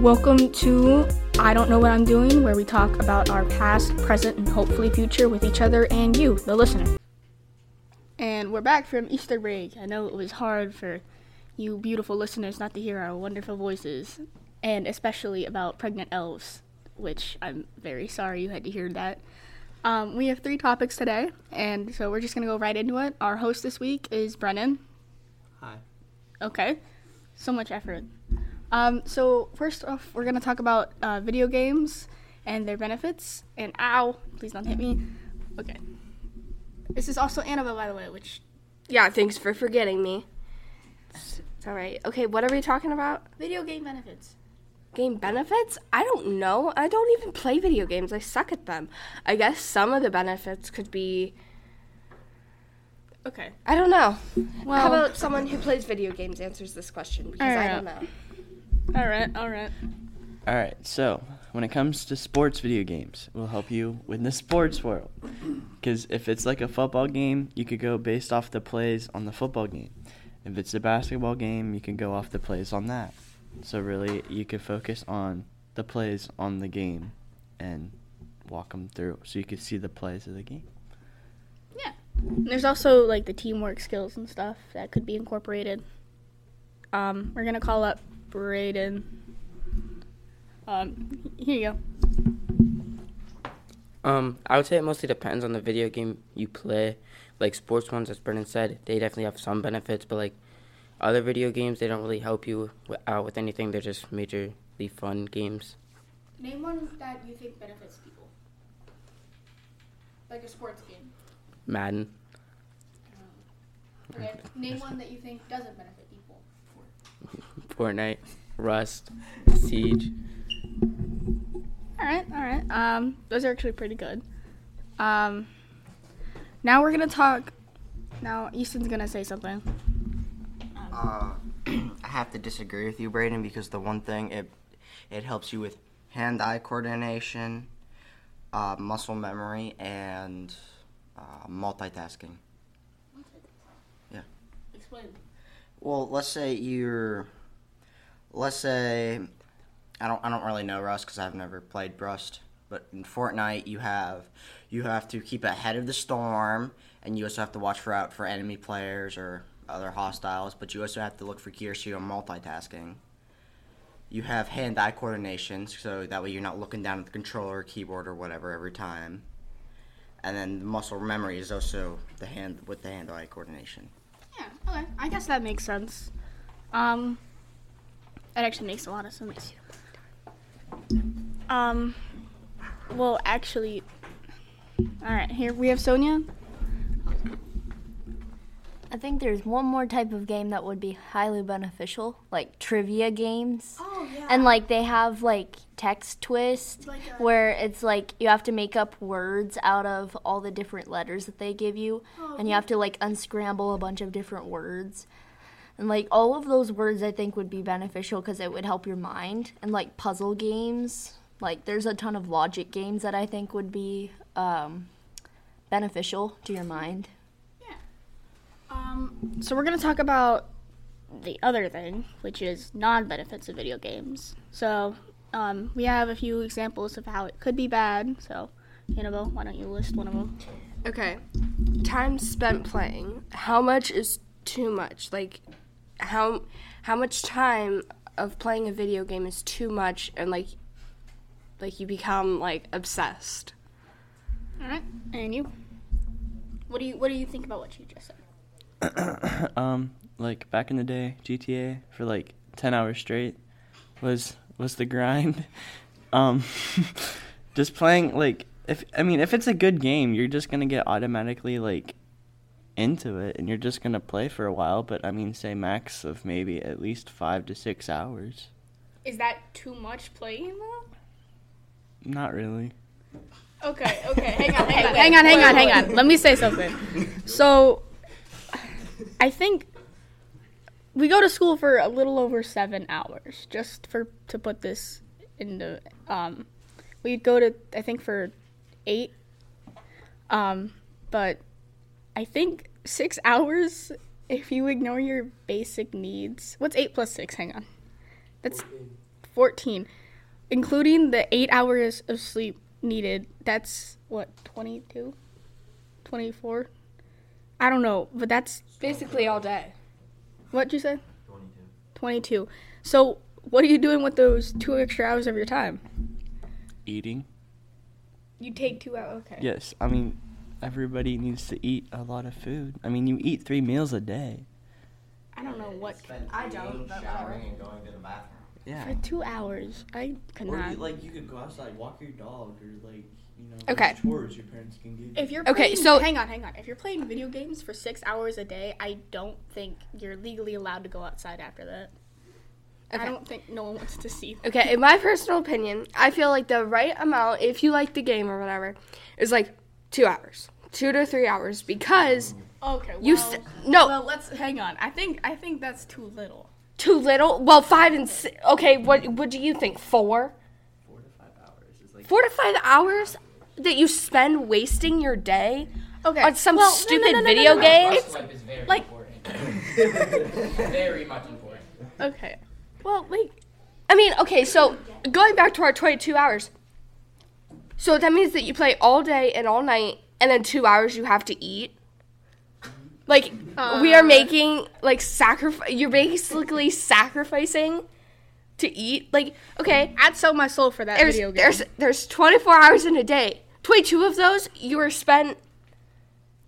Welcome to I Don't Know What I'm Doing, where we talk about our past, present, and hopefully future with each other and you, the listener. And we're back from Easter break. I know it was hard for you beautiful listeners not to hear our wonderful voices, and especially about pregnant elves, which I'm very sorry you had to hear that. Um, we have three topics today, and so we're just going to go right into it. Our host this week is Brennan. Hi. Okay. So much effort. Um, so first off, we're gonna talk about uh, video games and their benefits. And ow, please don't hit me. Okay. This is also Annabelle, by the way, which Yeah, thanks for forgetting me. It's, it's all right. Okay, what are we talking about? video game benefits. Game benefits? I don't know. I don't even play video games. I suck at them. I guess some of the benefits could be Okay. I don't know. Well, How about someone who plays video games answers this question because I don't know. All right, all right. All right. So when it comes to sports video games, it will help you in the sports world. Because if it's like a football game, you could go based off the plays on the football game. If it's a basketball game, you can go off the plays on that. So really, you could focus on the plays on the game and walk them through, so you could see the plays of the game. Yeah. And there's also like the teamwork skills and stuff that could be incorporated. Um, we're gonna call up Braden. Um, here you go. Um, I would say it mostly depends on the video game you play. Like sports ones, as Brennan said, they definitely have some benefits, but like other video games, they don't really help you w- out with anything. They're just majorly fun games. Name one that you think benefits people. Like a sports game. Madden, Okay. Name one that you think doesn't benefit people. Fortnite, Rust, Siege. All right, all right. Um, those are actually pretty good. Um, now we're gonna talk. Now Easton's gonna say something. Uh, I have to disagree with you, Braden, because the one thing it it helps you with hand-eye coordination, uh, muscle memory, and uh, multitasking. Yeah. Explain. Well, let's say you're, let's say, I don't I don't really know Rust because I've never played Rust, but in Fortnite you have you have to keep ahead of the storm, and you also have to watch for out for enemy players or other hostiles, but you also have to look for gears so you're multitasking. You have hand-eye coordination, so that way you're not looking down at the controller, or keyboard, or whatever every time. And then muscle memory is also the hand with the hand-eye coordination. Yeah. Okay. I guess that makes sense. Um, that actually makes a lot of sense. Um, well, actually, all right. Here we have Sonia. I think there's one more type of game that would be highly beneficial, like trivia games. Oh yeah. And like they have like text twist Like a- where it's like you have to make up words out of all the different letters that they give you and you have to like unscramble a bunch of different words. And like all of those words I think would be beneficial cuz it would help your mind and like puzzle games. Like there's a ton of logic games that I think would be um beneficial to your mind. Yeah. Um, so we're gonna talk about the other thing, which is non-benefits of video games. So, um, we have a few examples of how it could be bad. So, Annabelle, why don't you list one of them? Okay. Time spent playing. How much is too much? Like how how much time of playing a video game is too much and like like you become like obsessed. All right, and you. What do you What do you think about what you just said? um, like back in the day, GTA for like ten hours straight was was the grind. Um, just playing like if I mean if it's a good game, you're just gonna get automatically like into it, and you're just gonna play for a while. But I mean, say max of maybe at least five to six hours. Is that too much playing though? Not really. Okay, okay, hang on, hang on, hang on, hang on, hang on. Let me say something. So, I think we go to school for a little over seven hours. Just for to put this into, um, we go to I think for eight. Um, but I think six hours if you ignore your basic needs. What's eight plus six? Hang on, that's 14. Including the eight hours of sleep needed, that's what, 22? 24? I don't know, but that's Basically all day. What'd you say? 22. 22. So, what are you doing with those two extra hours of your time? Eating. You take two hours. Okay. Yes, I mean, everybody needs to eat a lot of food. I mean, you eat three meals a day. I don't know what. I don't, but showering and going to the bathroom. Yeah. For two hours, I could Or not. you, like you could go outside, walk your dog, or like you know, Okay. chores your parents can give you. if you're Okay, playing, so- hang on, hang on. If you're playing video games for six hours a day, I don't think you're legally allowed to go outside after that. I don't think no one wants to see. that. Okay, in my personal opinion, I feel like the right amount, if you like the game or whatever, is like two hours, two to three hours, because Okay. Well, you s- no Well, let's hang on. I think I think that's too little. too little. Well, five and six. Okay, what what do you think? Four, four to five hours is like. four to five hours that you spend wasting your day Okay. on some well, no, no, stupid no, no, video no, no. game. It's- very like- important. very much important. okay. Well, like I mean, okay, so going back to our 22 hours. So that means that you play all day and all night, and then two hours you have to eat. Like we are Uh. making like sacrifice. You're basically sacrificing to eat. Like okay, I'd sell my soul for that there's video game. there's there's 24 hours in a day. 22 of those you are spent.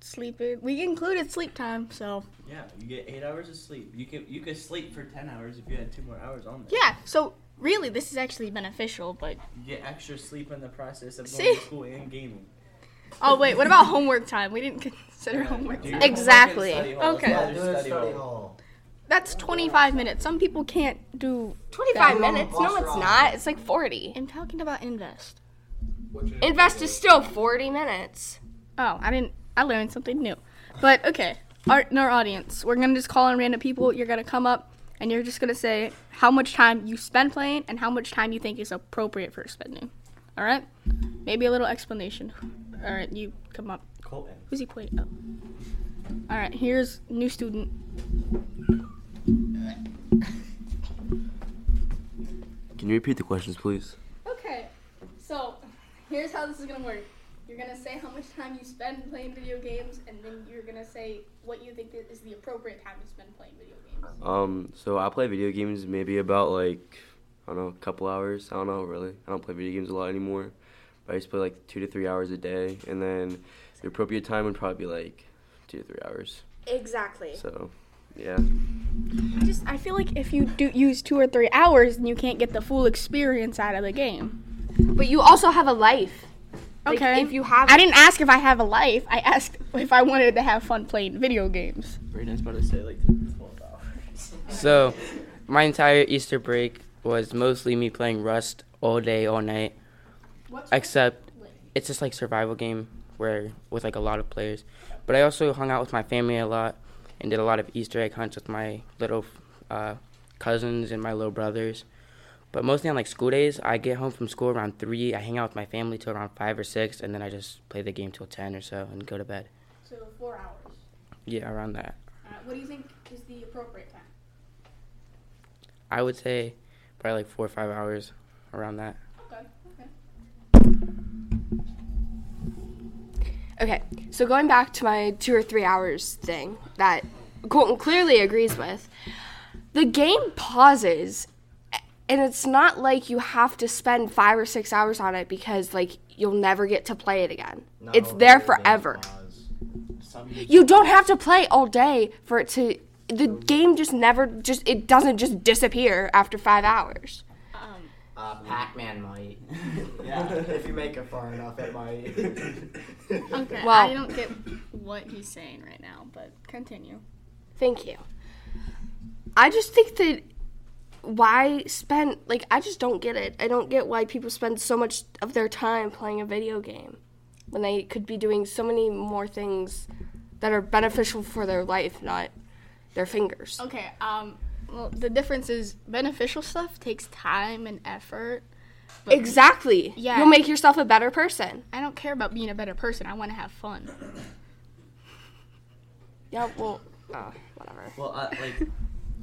sleeping. We included sleep time, so Yeah, you get eight hours of sleep. You could you could sleep for ten hours if you had two more hours on there. yeah. So really, this is actually beneficial. But You get extra sleep in the process of going to school and gaming. oh wait, what about homework time? We didn't consider homework time. your Exactly. homework study hall. Okay. That's Yeah, why do there's it study study hall. hall. That's 25 minutes. Some people can't do. 25 minutes? No, it's not. It's like 40. I'm talking about invest. Invest is still 40 minutes. Oh, I didn't. I learned something new. But okay, our in our audience, we're gonna just call in random people. You're gonna come up and you're just gonna say how much time you spend playing and how much time you think is appropriate for spending. All right? Maybe a little explanation. All right, you come up. Colton. Who's he pointing? Oh. All right, here's new student. Can you repeat the questions, please? Okay, so here's how this is gonna work. You're gonna say how much time you spend playing video games, and then you're gonna say what you think is the appropriate time to spend playing video games. Um, so I play video games maybe about like I don't know, a couple hours. I don't know really. I don't play video games a lot anymore. But I used to play like two to three hours a day, and then the appropriate time would probably be like two to three hours. Exactly. So, yeah. I just I feel like if you do use two or three hours, then you can't get the full experience out of the game. But you also have a life. Like, Okay. if you have I didn't ask if I have a life. I asked if I wanted to have fun playing video games. Braden's about to say like 12 hours. So, my entire Easter break was mostly me playing Rust all day, all night. Except, it's just like survival game where with like a lot of players. But I also hung out with my family a lot and did a lot of Easter egg hunts with my little uh, cousins and my little brothers. But mostly on like school days, I get home from school around three. I hang out with my family till around five or six, and then I just play the game till ten or so and go to bed. So four hours. Yeah, around that. Uh, what do you think is the appropriate time? I would say probably like four or five hours around that. Okay. Okay. Okay, so going back to my two or three hours thing that Colton clearly agrees with, the game pauses, a- and it's not like you have to spend five or six hours on it because like you'll never get to play it again. Not it's there forever. You don't have to play all day for it to. The game just never just it doesn't just disappear after five hours. Uh, Pac-Man might. Yeah. if you make it far enough, it might. Okay. Well- I don't get what he's saying right now, but continue. Thank you. I just think that why spend like I just don't get it. I don't get why people spend so much of their time playing a video game when they could be doing so many more things that are beneficial for their life, not their fingers. Okay. Um. Well, the difference is beneficial stuff takes time and effort. But Exactly. Yeah. You'll make yourself a better person. I don't care about being a better person. I want to have fun. Yeah, well, uh, whatever. Well, uh, like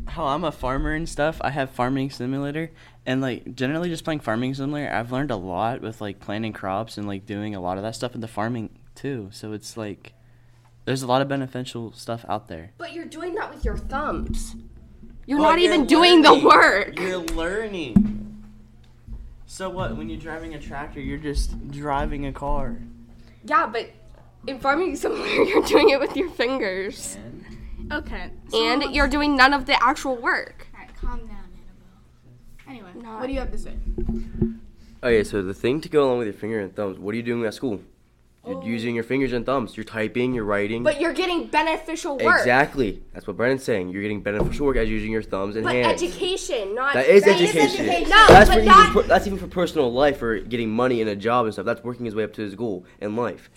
how I'm a farmer and stuff, I have farming simulator and like generally just playing farming simulator, I've learned a lot with like planting crops and like doing a lot of that stuff in the farming too. So it's like there's a lot of beneficial stuff out there. But you're doing that with your thumbs. You're not you're even doing the work. You're learning. So what? When you're driving a tractor, you're just driving a car. Yeah, but in farming simulator, you're doing it with your fingers. Okay. And you're doing none of the actual work. Alright, calm down, Annabelle. Anyway, Not- what do you have to say? Okay, so the thing to go along with your finger and thumbs, what are you doing at school? You're oh. using your fingers and thumbs. You're typing, you're writing. But you're getting beneficial work. exactly. That's what Brennan's saying. You're getting beneficial work as using your thumbs and But hands. education, not That is that education. No, that's but for even not. per- that's even for personal life or getting money and a job and stuff. That's working his way up to his goal in life.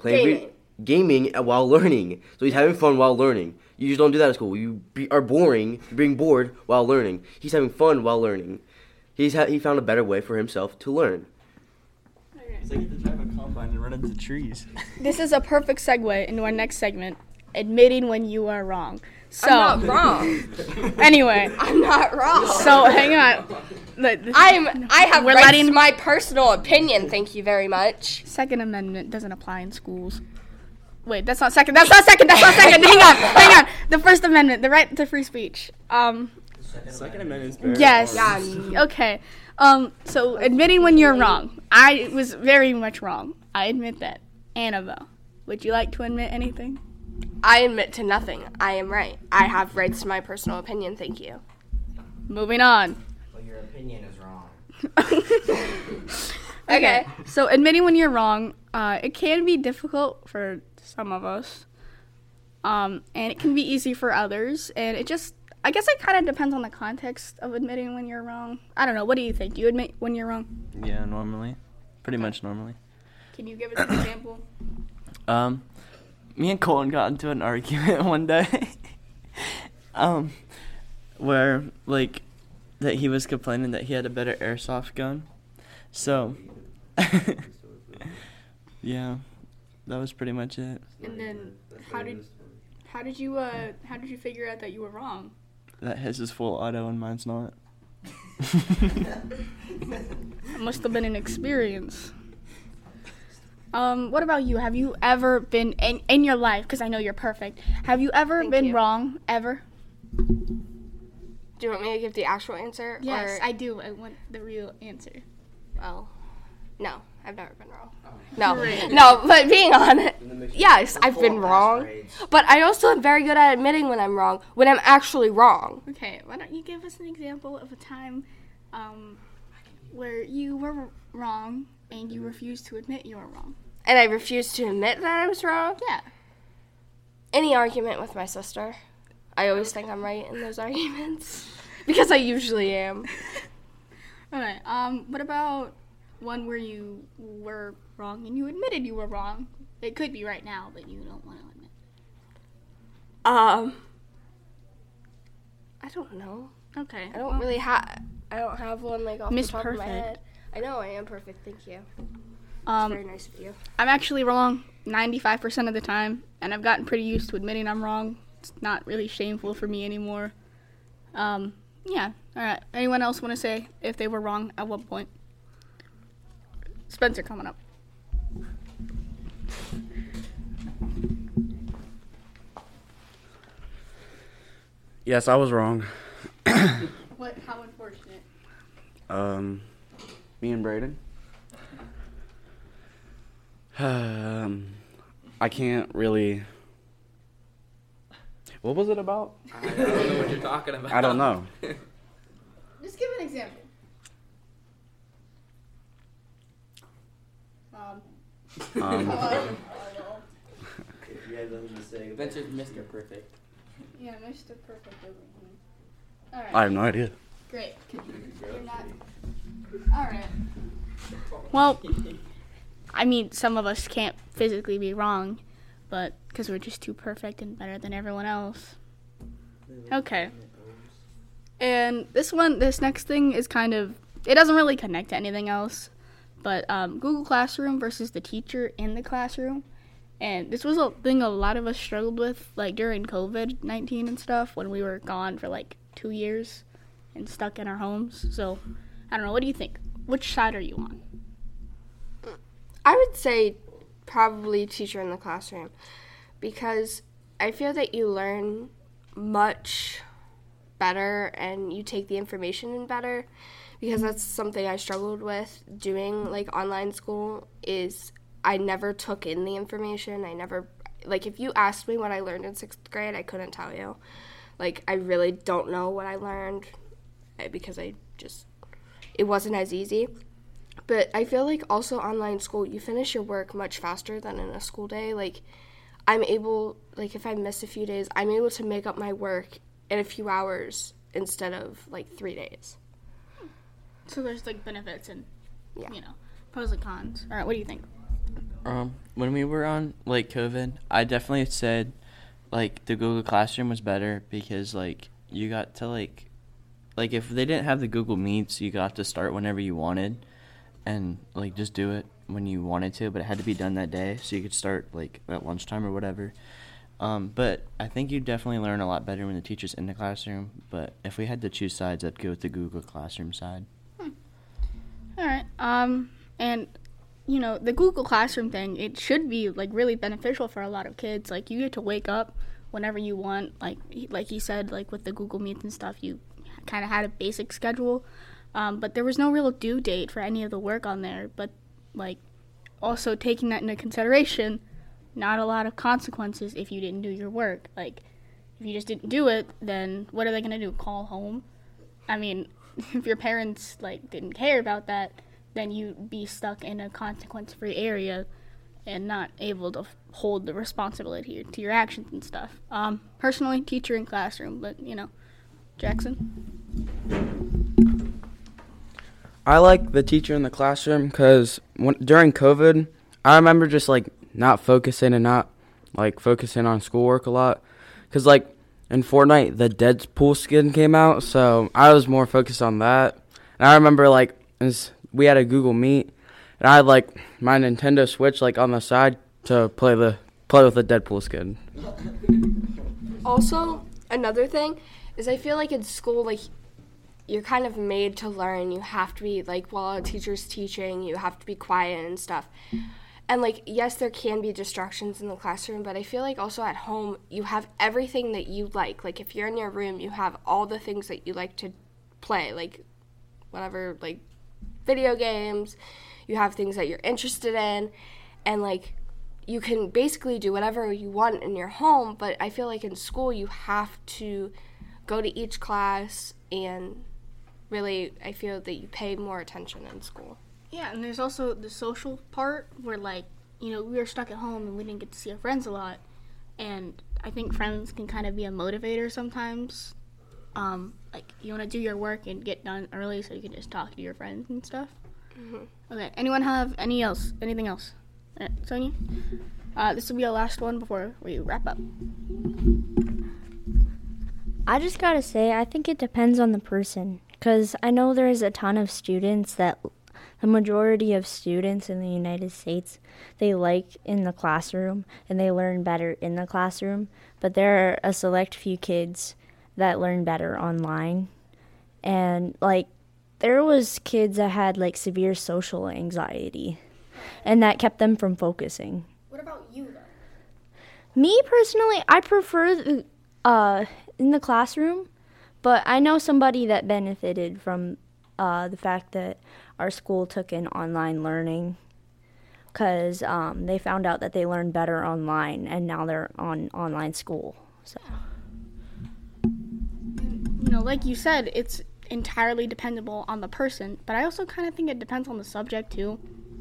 Playing vi- gaming while learning. So he's having fun while learning. You just don't do that at school. You be, are boring, you're being bored while learning. He's having fun while learning. He's ha- he found a better way for himself to learn. It's like you have to drive a combine and run into trees. This is a perfect segue into our next segment, admitting when you are wrong. So, I'm not wrong. anyway, I'm not wrong. so hang on. The, the I'm. I have We're letting- my personal opinion. Thank you very much. Second Amendment doesn't apply in schools. Wait, that's not second. That's not second. That's not second. hang on, hang on. The First Amendment, the right to free speech. Um, Second Amendment is very yes. Yeah. Okay. Um, so admitting when you're wrong. I was very much wrong. I admit that. Annabelle, would you like to admit anything? I admit to nothing. I am right. I have rights to my personal opinion. Thank you. Moving on. Well, your opinion is wrong. Okay. So admitting when you're wrong, uh, it can be difficult for some of us, um, and it can be easy for others. And it just, I guess, it kind of depends on the context of admitting when you're wrong. I don't know. What do you think? Do you admit when you're wrong? Yeah, normally. Pretty much normally. Can you give us an example? Um, me and Colin got into an argument one day. um, where like that he was complaining that he had a better airsoft gun. So, yeah, that was pretty much it. And then how did how did you uh how did you figure out that you were wrong? That his is full auto and mine's not. It must have been an experience. Um, what about you? Have you ever been in in your life? Because I know you're perfect. Have you ever Thank been you. wrong ever? Do you want me to give the actual answer? Yes, or- I do. I want the real answer. Well, no, I've never been wrong. No, no, but being honest, yes, I've been wrong. But I also am very good at admitting when I'm wrong, when I'm actually wrong. Okay, why don't you give us an example of a time um, where you were wrong and you refused to admit you were wrong? And I refuse to admit that I was wrong. Yeah. Any argument with my sister, I always think I'm right in those arguments because I usually am. All right. Um, what about one where you were wrong and you admitted you were wrong? It could be right now, but you don't want to admit. Um, I don't know. Okay. I don't really have. I don't have one like off Miss the top of my Perfect. head. I know I am perfect. Thank you. Um, Very nice of you. I'm actually wrong 95% of the time, and I've gotten pretty used to admitting I'm wrong. It's not really shameful for me anymore. Um, yeah. All right. Anyone else want to say if they were wrong at what point? Spencer coming up. Yes, I was wrong. What? How unfortunate. Um, me and Braden. Um, I can't really. What was it about? I don't know what you're talking about. I don't know. Just give an example. Um, Um, Spencer's Mr. Perfect. yeah, Mr. Perfect over here. All right. I have no idea. Great. You're not. All right. Well, I mean, some of us can't physically be wrong, but because we're just too perfect and better than everyone else. Okay. And this one, this next thing is kind of, it doesn't really connect to anything else, but um, Google Classroom versus the teacher in the classroom. And this was a thing a lot of us struggled with, like during COVID 19 and stuff, when we were gone for like two years and stuck in our homes. So, I don't know. What do you think? Which side are you on? I would say probably teacher in the classroom because I feel that you learn much better and you take the information in better because that's something I struggled with doing like online school is I never took in the information. I never like if you asked me what I learned in 6th grade, I couldn't tell you. Like I really don't know what I learned eh, because I just it wasn't as easy. But I feel like also online school, you finish your work much faster than in a school day. Like I'm able like if I miss a few days, I'm able to make up my work in a few hours instead of like 3 days. So there's like benefits and Yeah. you know pros and cons. All right, what do you think? Um, when we were on like COVID, I definitely said like the Google Classroom was better because like you got to like like if they didn't have the Google Meets, you got to start whenever you wanted and like just do it when you wanted to, but it had to be done that day, so you could start like at lunchtime or whatever. Um, but I think you definitely learn a lot better when the teacher's in the classroom. But if we had to choose sides, I'd go with the Google Classroom side. Um, and you know the Google Classroom thing, it should be like really beneficial for a lot of kids. Like you get to wake up whenever you want. Like like he said, like with the Google Meets and stuff, you kind of had a basic schedule. Um, but there was no real due date for any of the work on there. But like also taking that into consideration, not a lot of consequences if you didn't do your work. Like if you just didn't do it, then what are they gonna do? Call home? I mean, if your parents like didn't care about that, then you'd be stuck in a consequence-free area and not able to hold the responsibility to your actions and stuff. Um, personally, teacher in classroom, but you know, Jackson. I like the teacher in the classroom because during COVID, I remember just like not focusing and not like focusing on schoolwork a lot. Cause like in Fortnite, the Deadpool skin came out, so I was more focused on that. And I remember like we had a Google Meet, and I had like my Nintendo Switch like on the side to play the play with the Deadpool skin. Also, another thing is I feel like in school, like you're kind of made to learn. You have to be like while a teacher's teaching, you have to be quiet and stuff. And like yes, there can be distractions in the classroom, but I feel like also at home you have everything that you like. Like if you're in your room, you have all the things that you like to play, like whatever, like video games. You have things that you're interested in, and like you can basically do whatever you want in your home, but I feel like in school you have to go to each class and really I feel that you pay more attention in school. Yeah, and there's also the social part where, like, you know, we were stuck at home and we didn't get to see our friends a lot. And I think friends can kind of be a motivator sometimes. Um, like, you want to do your work and get done early so you can just talk to your friends and stuff. Okay, anyone have any else? Anything else? Uh, Sonia? Uh, this will be our last one before we wrap up. I just gotta say, I think it depends on the person. Because I know there's a ton of students that, the majority of students in the United States, they like in the classroom and they learn better in the classroom. But there are a select few kids that learn better online. And, like, there was kids that had, like, severe social anxiety. And that kept them from focusing. What about you, though? Me personally, I prefer uh, in the classroom, but I know somebody that benefited from uh, the fact that our school took in online learning because um, they found out that they learned better online and now they're on online school. So you know, like you said, it's entirely dependable on the person, but I also kind of think it depends on the subject too.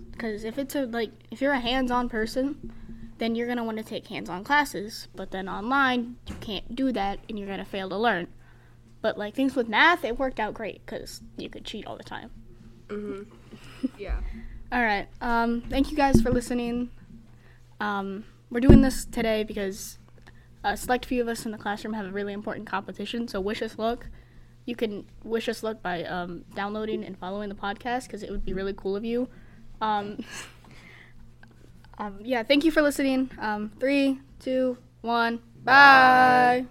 Because if it's a like, if you're a hands-on person, then you're gonna want to take hands-on classes. But then online, you can't do that, and you're gonna fail to learn. But like things with math, it worked out great because you could cheat all the time. Mhm. Yeah. All right. Um, thank you guys for listening. Um, we're doing this today because a select few of us in the classroom have a really important competition. So wish us luck. You can wish us luck by um, downloading and following the podcast because it would be really cool of you. Um, Um, yeah, thank you for listening. Um, three, two, one, bye.